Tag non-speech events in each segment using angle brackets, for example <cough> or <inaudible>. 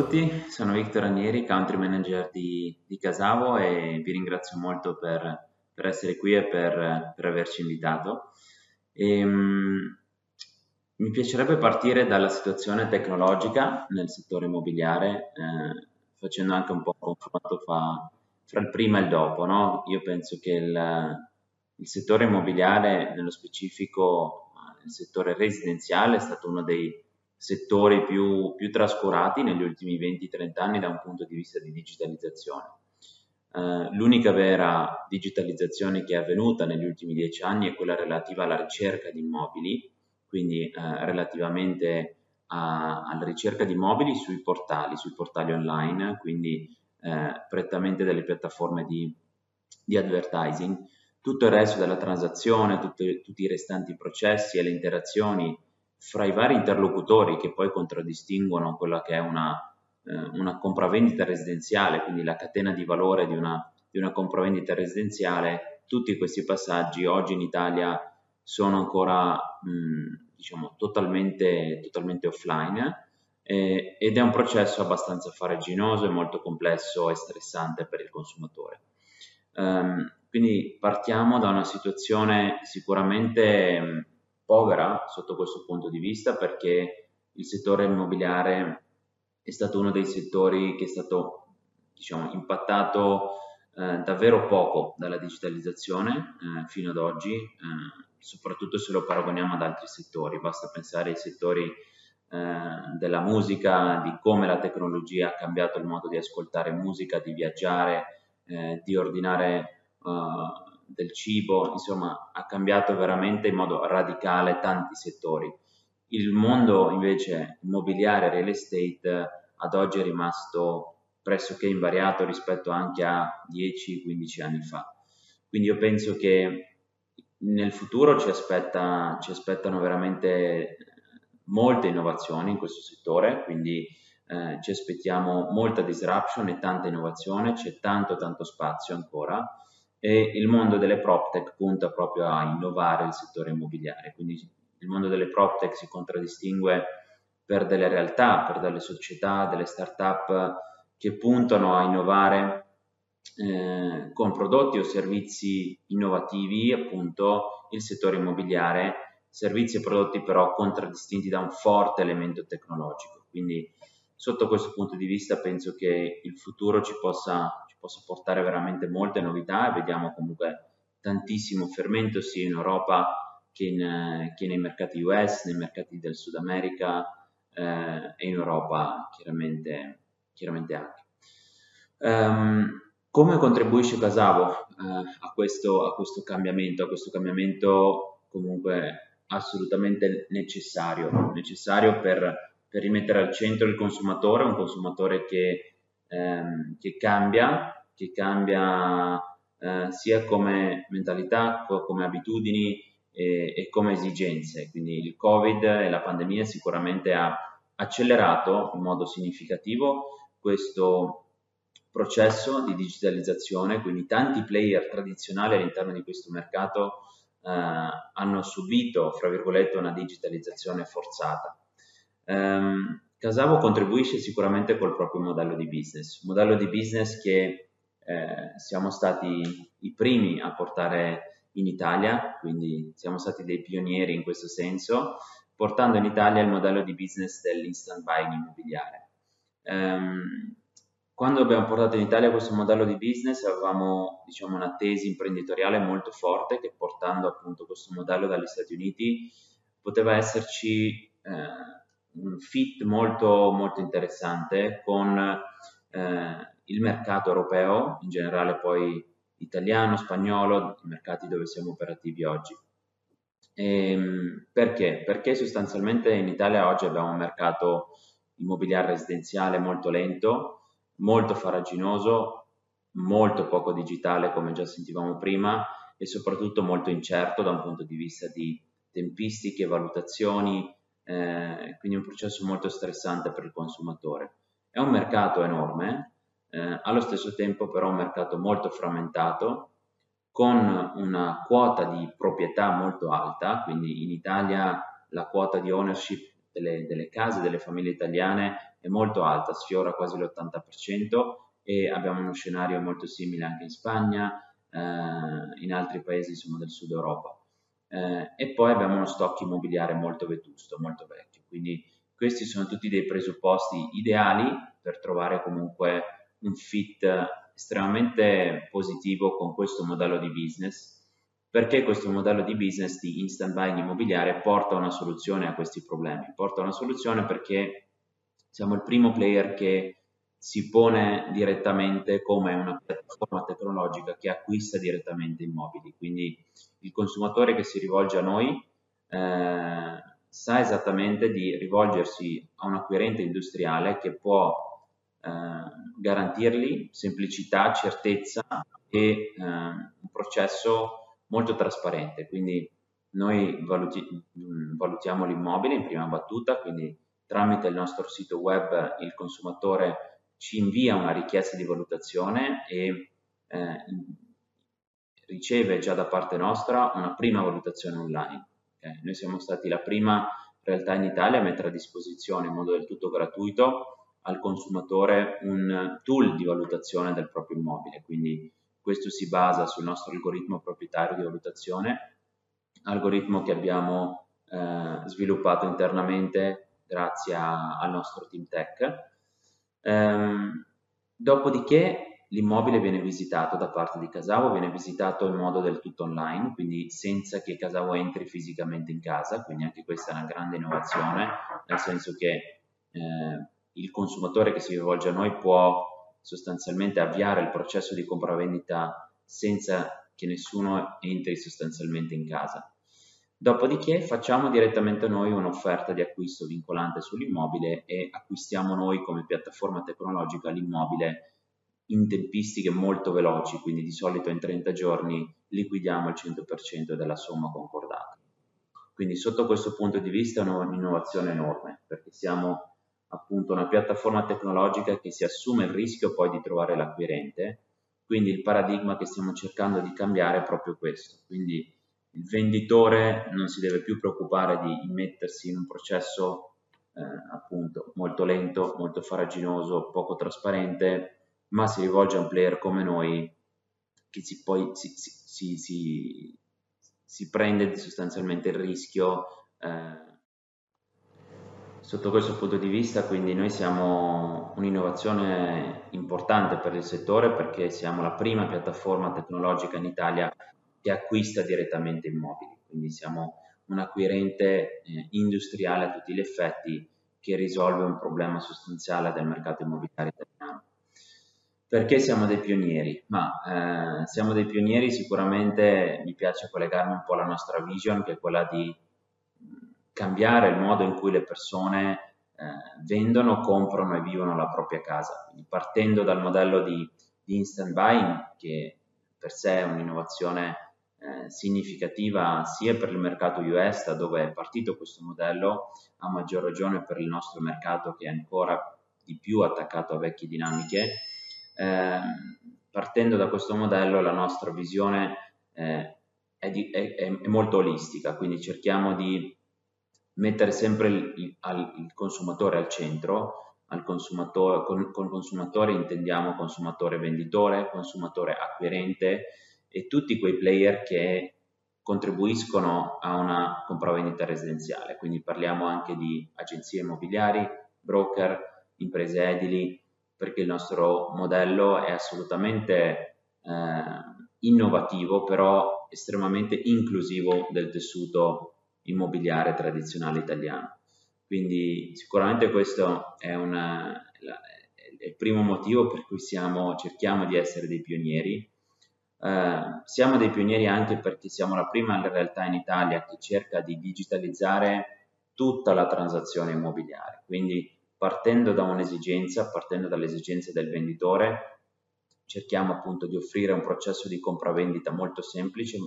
tutti, sono Victor Ranieri, Country Manager di, di Casavo e vi ringrazio molto per, per essere qui e per, per averci invitato. E, um, mi piacerebbe partire dalla situazione tecnologica nel settore immobiliare, eh, facendo anche un po' un confronto fra, fra, il prima e il dopo. No? Io penso che il, il settore immobiliare, nello specifico il settore residenziale, è stato uno dei settori più, più trascurati negli ultimi 20-30 anni da un punto di vista di digitalizzazione. Uh, l'unica vera digitalizzazione che è avvenuta negli ultimi 10 anni è quella relativa alla ricerca di immobili, quindi uh, relativamente a, alla ricerca di immobili sui portali, sui portali online, quindi uh, prettamente delle piattaforme di, di, advertising. Tutto il resto della transazione, tutti, tutti i restanti processi e le interazioni fra i vari interlocutori che poi contraddistinguono quella che è una, eh, una compravendita residenziale, quindi la catena di valore di una, di una compravendita residenziale, tutti questi passaggi oggi in Italia sono ancora mh, diciamo, totalmente, totalmente offline eh, ed è un processo abbastanza faraginoso e molto complesso e stressante per il consumatore. Um, quindi partiamo da una situazione sicuramente povera sotto questo punto di vista perché il settore immobiliare è stato uno dei settori che è stato diciamo, impattato eh, davvero poco dalla digitalizzazione eh, fino ad oggi, eh, soprattutto se lo paragoniamo ad altri settori. Basta pensare ai settori eh, della musica, di come la tecnologia ha cambiato il modo di ascoltare musica, di viaggiare, eh, di ordinare uh, del cibo, insomma ha cambiato veramente in modo radicale tanti settori. Il mondo invece immobiliare e real estate ad oggi è rimasto pressoché invariato rispetto anche a 10-15 anni fa. Quindi io penso che nel futuro ci, aspetta, ci aspettano veramente molte innovazioni in questo settore, quindi eh, ci aspettiamo molta disruption e tanta innovazione, c'è tanto tanto spazio ancora e il mondo delle PropTech punta proprio a innovare il settore immobiliare, quindi il mondo delle PropTech si contraddistingue per delle realtà, per delle società, delle start-up che puntano a innovare eh, con prodotti o servizi innovativi, appunto il settore immobiliare, servizi e prodotti però contraddistinti da un forte elemento tecnologico. Quindi sotto questo punto di vista penso che il futuro ci possa, possa portare veramente molte novità e vediamo comunque tantissimo fermento sia in Europa che, in, che nei mercati US, nei mercati del Sud America eh, e in Europa chiaramente, chiaramente anche. Um, come contribuisce Casavo eh, a, questo, a questo cambiamento, a questo cambiamento comunque assolutamente necessario, necessario per, per rimettere al centro il consumatore, un consumatore che ehm, che cambia, che cambia eh, sia come mentalità, come abitudini e, e, come esigenze. Quindi il Covid e la pandemia sicuramente ha accelerato in modo significativo questo processo di digitalizzazione, quindi tanti player tradizionali all'interno di questo mercato eh, hanno subito, fra virgolette, una digitalizzazione forzata. Um, Casavo contribuisce sicuramente col proprio modello di business, modello di business che eh, siamo stati i primi a portare in Italia, quindi siamo stati dei pionieri in questo senso, portando in Italia il modello di business dell'instant buying immobiliare. Um, quando abbiamo portato in Italia questo modello di business avevamo diciamo, una tesi imprenditoriale molto forte che portando appunto questo modello dagli Stati Uniti poteva esserci eh, un fit molto, molto interessante con eh, il mercato europeo, in generale poi italiano, spagnolo, i mercati dove siamo operativi oggi. E, ehm, perché? Perché sostanzialmente in Italia oggi abbiamo un mercato immobiliare residenziale molto lento, molto faraginoso, molto poco digitale come già sentivamo prima e soprattutto molto incerto da un punto di vista di tempistiche, valutazioni, eh, quindi un processo molto stressante per il consumatore. È un mercato enorme, eh, allo stesso tempo però un mercato molto frammentato, con una quota di proprietà molto alta, quindi in Italia la quota di ownership delle, delle case, delle famiglie italiane è molto alta, sfiora quasi l'80% e abbiamo uno scenario molto simile anche in Spagna, eh, in altri paesi insomma, del sud Europa. Eh, e poi abbiamo uno stock immobiliare molto vetusto, molto vecchio. Quindi questi sono tutti dei presupposti ideali per trovare comunque un fit estremamente positivo con questo modello di business perché questo modello di business di instant buying immobiliare porta una soluzione a questi problemi. Porta una soluzione perché siamo il primo player che si pone direttamente come una piattaforma tecnologica che acquista direttamente immobili. Quindi il consumatore che si rivolge a noi eh, sa esattamente di rivolgersi a un acquirente industriale che può eh, garantirgli semplicità, certezza e eh, un processo molto trasparente. Quindi noi valuti, valutiamo l'immobile in prima battuta, quindi tramite il nostro sito web il consumatore ci invia una richiesta di valutazione e eh, riceve già da parte nostra una prima valutazione online. Okay? Noi siamo stati la prima realtà in Italia a mettere a disposizione in modo del tutto gratuito al consumatore un tool di valutazione del proprio immobile, quindi questo si basa sul nostro algoritmo proprietario di valutazione, algoritmo che abbiamo eh, sviluppato internamente grazie a, al nostro team tech Ehm, dopodiché l'immobile viene visitato da parte di Casavo, viene visitato in modo del tutto online, quindi senza che Casavo entri fisicamente in casa, quindi anche questa è una grande innovazione, nel senso che eh, il consumatore che si rivolge a noi può sostanzialmente avviare il processo di compravendita senza che nessuno entri sostanzialmente in casa. Dopodiché facciamo direttamente noi un'offerta di acquisto vincolante sull'immobile e acquistiamo noi come piattaforma tecnologica l'immobile in tempistiche molto veloci, quindi di solito in 30 giorni liquidiamo il 100% della somma concordata. Quindi sotto questo punto di vista è un'innovazione enorme, perché siamo appunto una piattaforma tecnologica che si assume il rischio poi di trovare l'acquirente, quindi il paradigma che stiamo cercando di cambiare è proprio questo. Quindi il venditore non si deve più preoccupare di immettersi in un processo eh, appunto molto lento, molto faraginoso, poco trasparente, ma si rivolge a un player come noi che si, poi si, si, si, si prende sostanzialmente il rischio eh, sotto questo punto di vista, quindi noi siamo un'innovazione importante per il settore perché siamo la prima piattaforma tecnologica in Italia che acquista direttamente immobili, quindi siamo un acquirente eh, industriale a tutti gli effetti che risolve un problema sostanziale del mercato immobiliare italiano. Perché siamo dei pionieri? Ma eh, siamo dei pionieri sicuramente, mi piace collegarmi un po' alla nostra vision, che è quella di cambiare il modo in cui le persone eh, vendono, comprano e vivono la propria casa. Quindi partendo dal modello di, di instant buying, che per sé è un'innovazione eh, significativa sia per il mercato US, da dove è partito questo modello, a maggior ragione per il nostro mercato che è ancora di più attaccato a vecchie dinamiche. Eh, partendo da questo modello la nostra visione eh, è, di, è, è, molto olistica, quindi cerchiamo di mettere sempre il, il, il consumatore al centro, al consumatore, con, con consumatore intendiamo consumatore venditore, consumatore acquirente, e tutti quei player che contribuiscono a una compravendita residenziale, quindi parliamo anche di agenzie immobiliari, broker, imprese edili, perché il nostro modello è assolutamente eh, innovativo, però estremamente inclusivo del tessuto immobiliare tradizionale italiano. Quindi sicuramente questo è, una, è il primo motivo per cui siamo, cerchiamo di essere dei pionieri eh, siamo dei pionieri anche perché siamo la prima realtà in Italia che cerca di digitalizzare tutta la transazione immobiliare, quindi partendo da un'esigenza, partendo dalle esigenze del venditore, cerchiamo appunto di offrire un processo di compravendita molto semplice,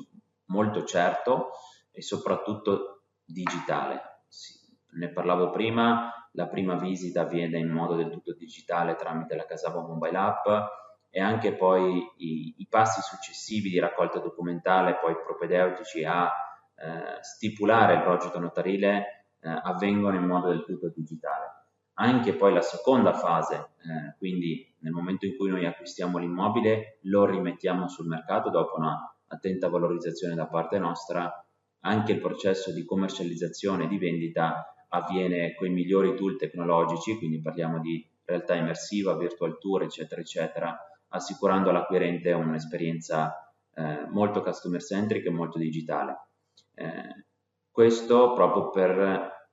molto certo e soprattutto digitale. Sì, ne parlavo prima, la prima visita avviene in modo del tutto digitale tramite la Casavo Mobile App, e anche poi i, i passi successivi di raccolta documentale, poi propedeutici a eh, stipulare il progetto notarile, eh, avvengono in modo del tutto digitale. Anche poi la seconda fase, eh, quindi nel momento in cui noi acquistiamo l'immobile, lo rimettiamo sul mercato dopo una attenta valorizzazione da parte nostra, anche il processo di commercializzazione e di vendita avviene con i migliori tool tecnologici, quindi parliamo di realtà immersiva, virtual tour, eccetera, eccetera, assicurando all'acquirente un'esperienza eh, molto customer centric e molto digitale. Eh, questo proprio per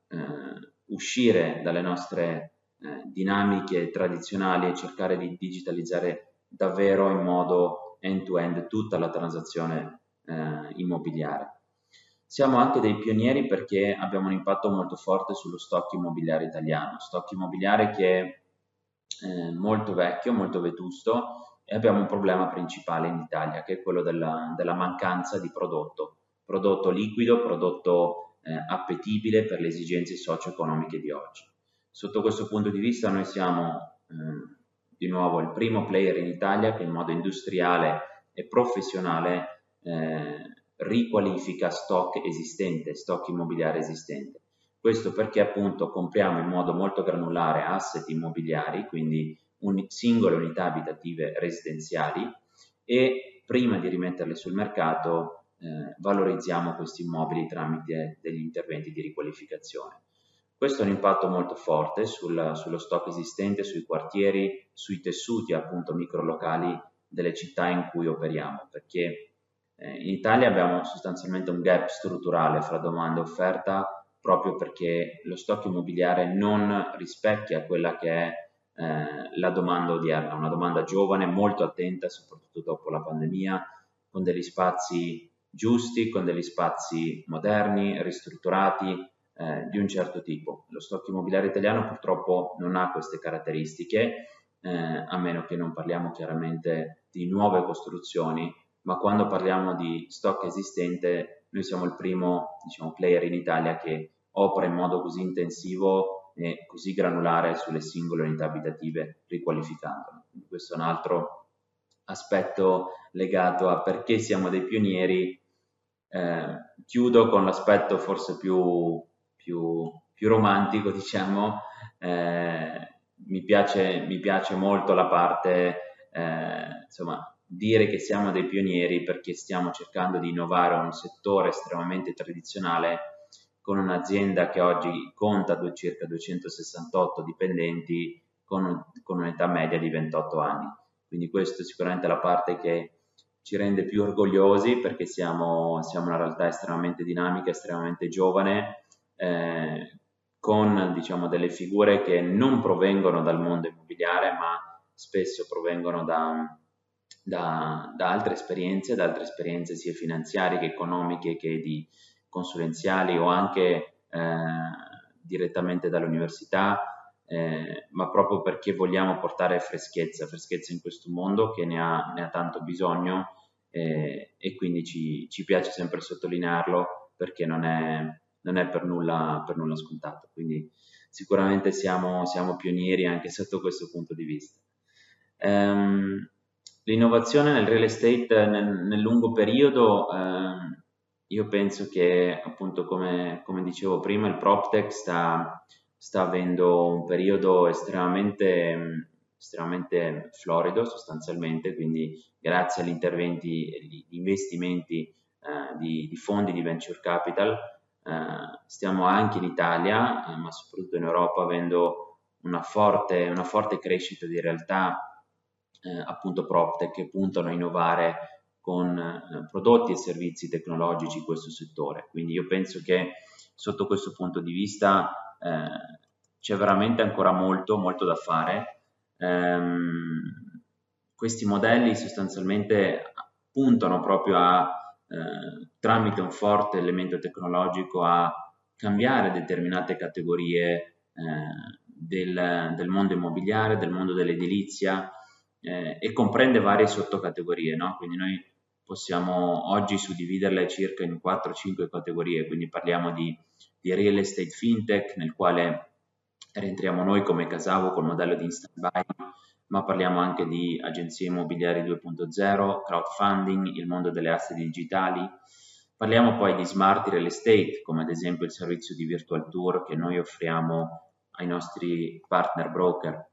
eh, uscire dalle nostre eh, dinamiche tradizionali e cercare di digitalizzare davvero in modo end-to-end tutta la transazione eh, immobiliare. Siamo anche dei pionieri perché abbiamo un impatto molto forte sullo stock immobiliare italiano, stock immobiliare che è eh, molto vecchio, molto vetusto e abbiamo un problema principale in Italia che è quello della, della mancanza di prodotto, prodotto liquido, prodotto eh, appetibile per le esigenze socio-economiche di oggi. Sotto questo punto di vista noi siamo eh, di nuovo il primo player in Italia che in modo industriale e professionale eh, riqualifica stock esistente, stock immobiliare esistente. Questo perché appunto compriamo in modo molto granulare asset immobiliari, quindi un, singole unità abitative residenziali e prima di rimetterle sul mercato eh, valorizziamo questi immobili tramite degli interventi di riqualificazione. Questo ha un impatto molto forte sul, sullo stock esistente, sui quartieri, sui tessuti appunto microlocali delle città in cui operiamo, perché eh, in Italia abbiamo sostanzialmente un gap strutturale fra domanda e offerta proprio perché lo stock immobiliare non rispecchia quella che è eh, la domanda odierna, una domanda giovane, molto attenta, soprattutto dopo la pandemia, con degli spazi giusti, con degli spazi moderni, ristrutturati, eh, di un certo tipo. Lo stock immobiliare italiano purtroppo non ha queste caratteristiche, eh, a meno che non parliamo chiaramente di nuove costruzioni, ma quando parliamo di stock esistente noi siamo il primo diciamo, player in Italia che opera in modo così intensivo e così granulare sulle singole unità abitative riqualificandole. Quindi questo è un altro aspetto legato a perché siamo dei pionieri. Eh, chiudo con l'aspetto forse più, più, più romantico, <laughs> diciamo. Eh, mi, piace, mi piace molto la parte, eh, insomma, dire che siamo dei pionieri perché stiamo cercando di innovare un settore estremamente tradizionale con un'azienda che oggi conta circa 268 dipendenti con, con un'età media di 28 anni. Quindi questa è sicuramente la parte che ci rende più orgogliosi perché siamo, siamo una realtà estremamente dinamica, estremamente giovane, eh, con diciamo, delle figure che non provengono dal mondo immobiliare ma spesso provengono da, da, da, altre esperienze, da altre esperienze sia finanziarie che economiche che di consulenziali o anche eh, direttamente dall'università, eh, ma proprio perché vogliamo portare freschezza, freschezza in questo mondo che ne ha, ne ha tanto bisogno eh, e quindi ci, ci, piace sempre sottolinearlo perché non è, non è per, nulla, per, nulla, scontato. Quindi sicuramente siamo, siamo, pionieri anche sotto questo punto di vista. Um, L'innovazione nel real estate nel, nel lungo periodo, eh, io penso che appunto come, come, dicevo prima il PropTech sta, sta avendo un periodo estremamente, estremamente florido sostanzialmente, quindi grazie agli interventi, agli investimenti eh, di, di, fondi di venture capital, eh, stiamo anche in Italia, eh, ma soprattutto in Europa, avendo una forte, una forte crescita di realtà eh, appunto PropTech che puntano a innovare con eh, prodotti e servizi tecnologici in questo settore. Quindi io penso che sotto questo punto di vista eh, c'è veramente ancora molto, molto da fare. Ehm, questi modelli sostanzialmente puntano proprio a, eh, tramite un forte elemento tecnologico, a cambiare determinate categorie eh, del, del mondo immobiliare, del mondo dell'edilizia, eh, e comprende varie sottocategorie, no? quindi noi possiamo oggi suddividerle circa in 4-5 categorie, quindi parliamo di, di, real estate fintech nel quale rientriamo noi come Casavo col modello di instant buy, ma parliamo anche di agenzie immobiliari 2.0, crowdfunding, il mondo delle asset digitali, parliamo poi di smart real estate, come ad esempio il servizio di virtual tour che noi offriamo ai nostri partner broker.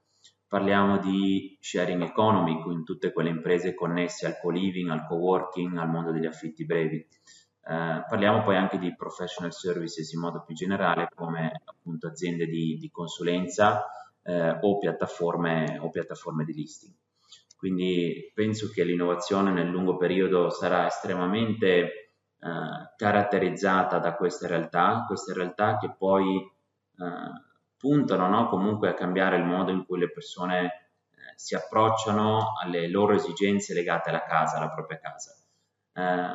Parliamo di sharing economy, con tutte quelle imprese connesse al co-living, al co-working, al mondo degli affitti brevi. Eh, parliamo poi anche di professional services in modo più generale, come appunto aziende di, di consulenza eh, o, piattaforme, o piattaforme di listing. Quindi penso che l'innovazione nel lungo periodo sarà estremamente eh, caratterizzata da queste realtà, queste realtà che poi eh, puntano no? comunque a cambiare il modo in cui le persone eh, si approcciano alle loro esigenze legate alla casa, alla propria casa. Eh,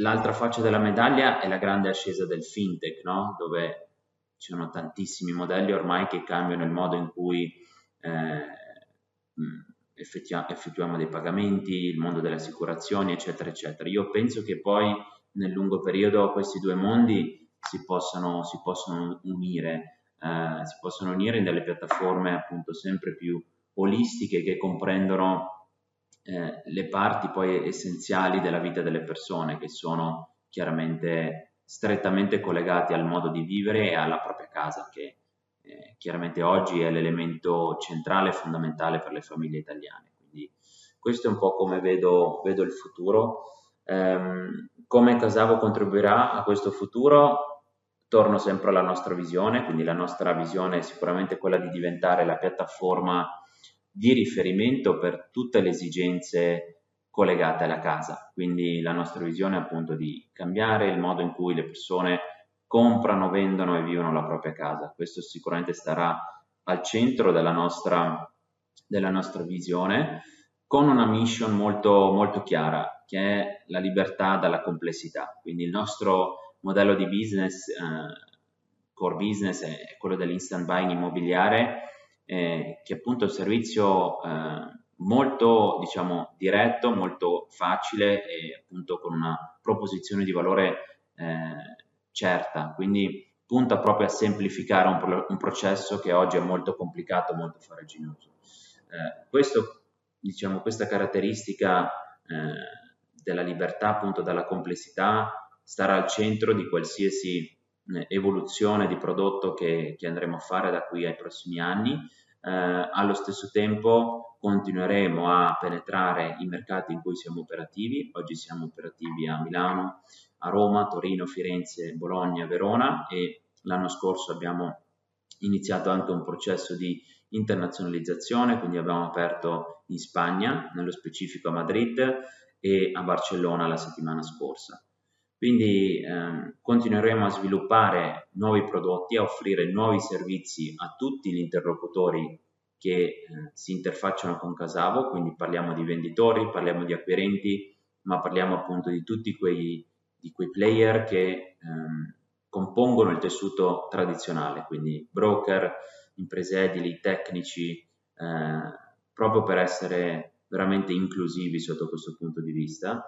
l'altra faccia della medaglia è la grande ascesa del fintech, no? dove ci sono tantissimi modelli ormai che cambiano il modo in cui eh, effettuiamo dei pagamenti, il mondo delle assicurazioni, eccetera, eccetera. Io penso che poi nel lungo periodo questi due mondi si possano, si possano unire eh, si possono unire in delle piattaforme appunto sempre più olistiche che comprendono eh, le parti poi essenziali della vita delle persone che sono chiaramente strettamente collegati al modo di vivere e alla propria casa che eh, chiaramente oggi è l'elemento centrale e fondamentale per le famiglie italiane. Quindi questo è un po' come vedo, vedo il futuro. Um, come Casavo contribuirà a questo futuro? Torno sempre alla nostra visione, quindi la nostra visione è sicuramente quella di diventare la piattaforma di riferimento per tutte le esigenze collegate alla casa. Quindi la nostra visione è appunto di cambiare il modo in cui le persone comprano, vendono e vivono la propria casa. Questo sicuramente starà al centro della nostra, della nostra visione con una mission molto, molto chiara che è la libertà dalla complessità. Quindi il nostro modello di business, eh, core business, è quello dell'instant buying immobiliare, eh, che è appunto un servizio eh, molto diciamo, diretto, molto facile e appunto con una proposizione di valore eh, certa. Quindi punta proprio a semplificare un, pro- un, processo che oggi è molto complicato, molto farraginoso. Eh, questo, diciamo, questa caratteristica eh, della libertà appunto dalla complessità starà al centro di qualsiasi eh, evoluzione di prodotto che, che, andremo a fare da qui ai prossimi anni. Eh, allo stesso tempo continueremo a penetrare i mercati in cui siamo operativi. Oggi siamo operativi a Milano, a Roma, Torino, Firenze, Bologna, Verona e l'anno scorso abbiamo iniziato anche un processo di internazionalizzazione, quindi abbiamo aperto in Spagna, nello specifico a Madrid e a Barcellona la settimana scorsa. Quindi ehm, continueremo a sviluppare nuovi prodotti, a offrire nuovi servizi a tutti gli interlocutori che eh, si interfacciano con Casavo, quindi parliamo di venditori, parliamo di acquirenti, ma parliamo appunto di tutti quei, di quei player che ehm, compongono il tessuto tradizionale, quindi broker, imprese edili, tecnici, eh, proprio per essere veramente inclusivi sotto questo punto di vista.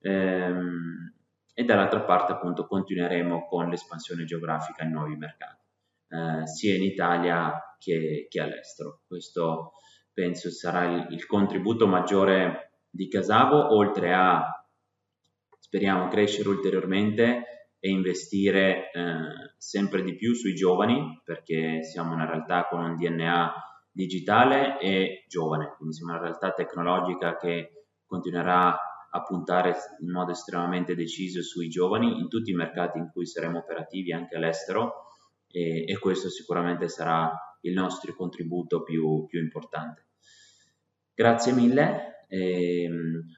Ehm, e dall'altra parte appunto continueremo con l'espansione geografica in nuovi mercati, eh, sia in Italia che, che, all'estero. Questo penso sarà il, il, contributo maggiore di Casavo, oltre a, speriamo, crescere ulteriormente e investire eh, sempre di più sui giovani, perché siamo una realtà con un DNA digitale e giovane, quindi siamo una realtà tecnologica che continuerà a puntare in modo estremamente deciso sui giovani in tutti i mercati in cui saremo operativi, anche all'estero, e, e questo sicuramente sarà il nostro contributo più, più importante. Grazie mille e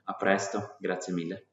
a presto, grazie mille.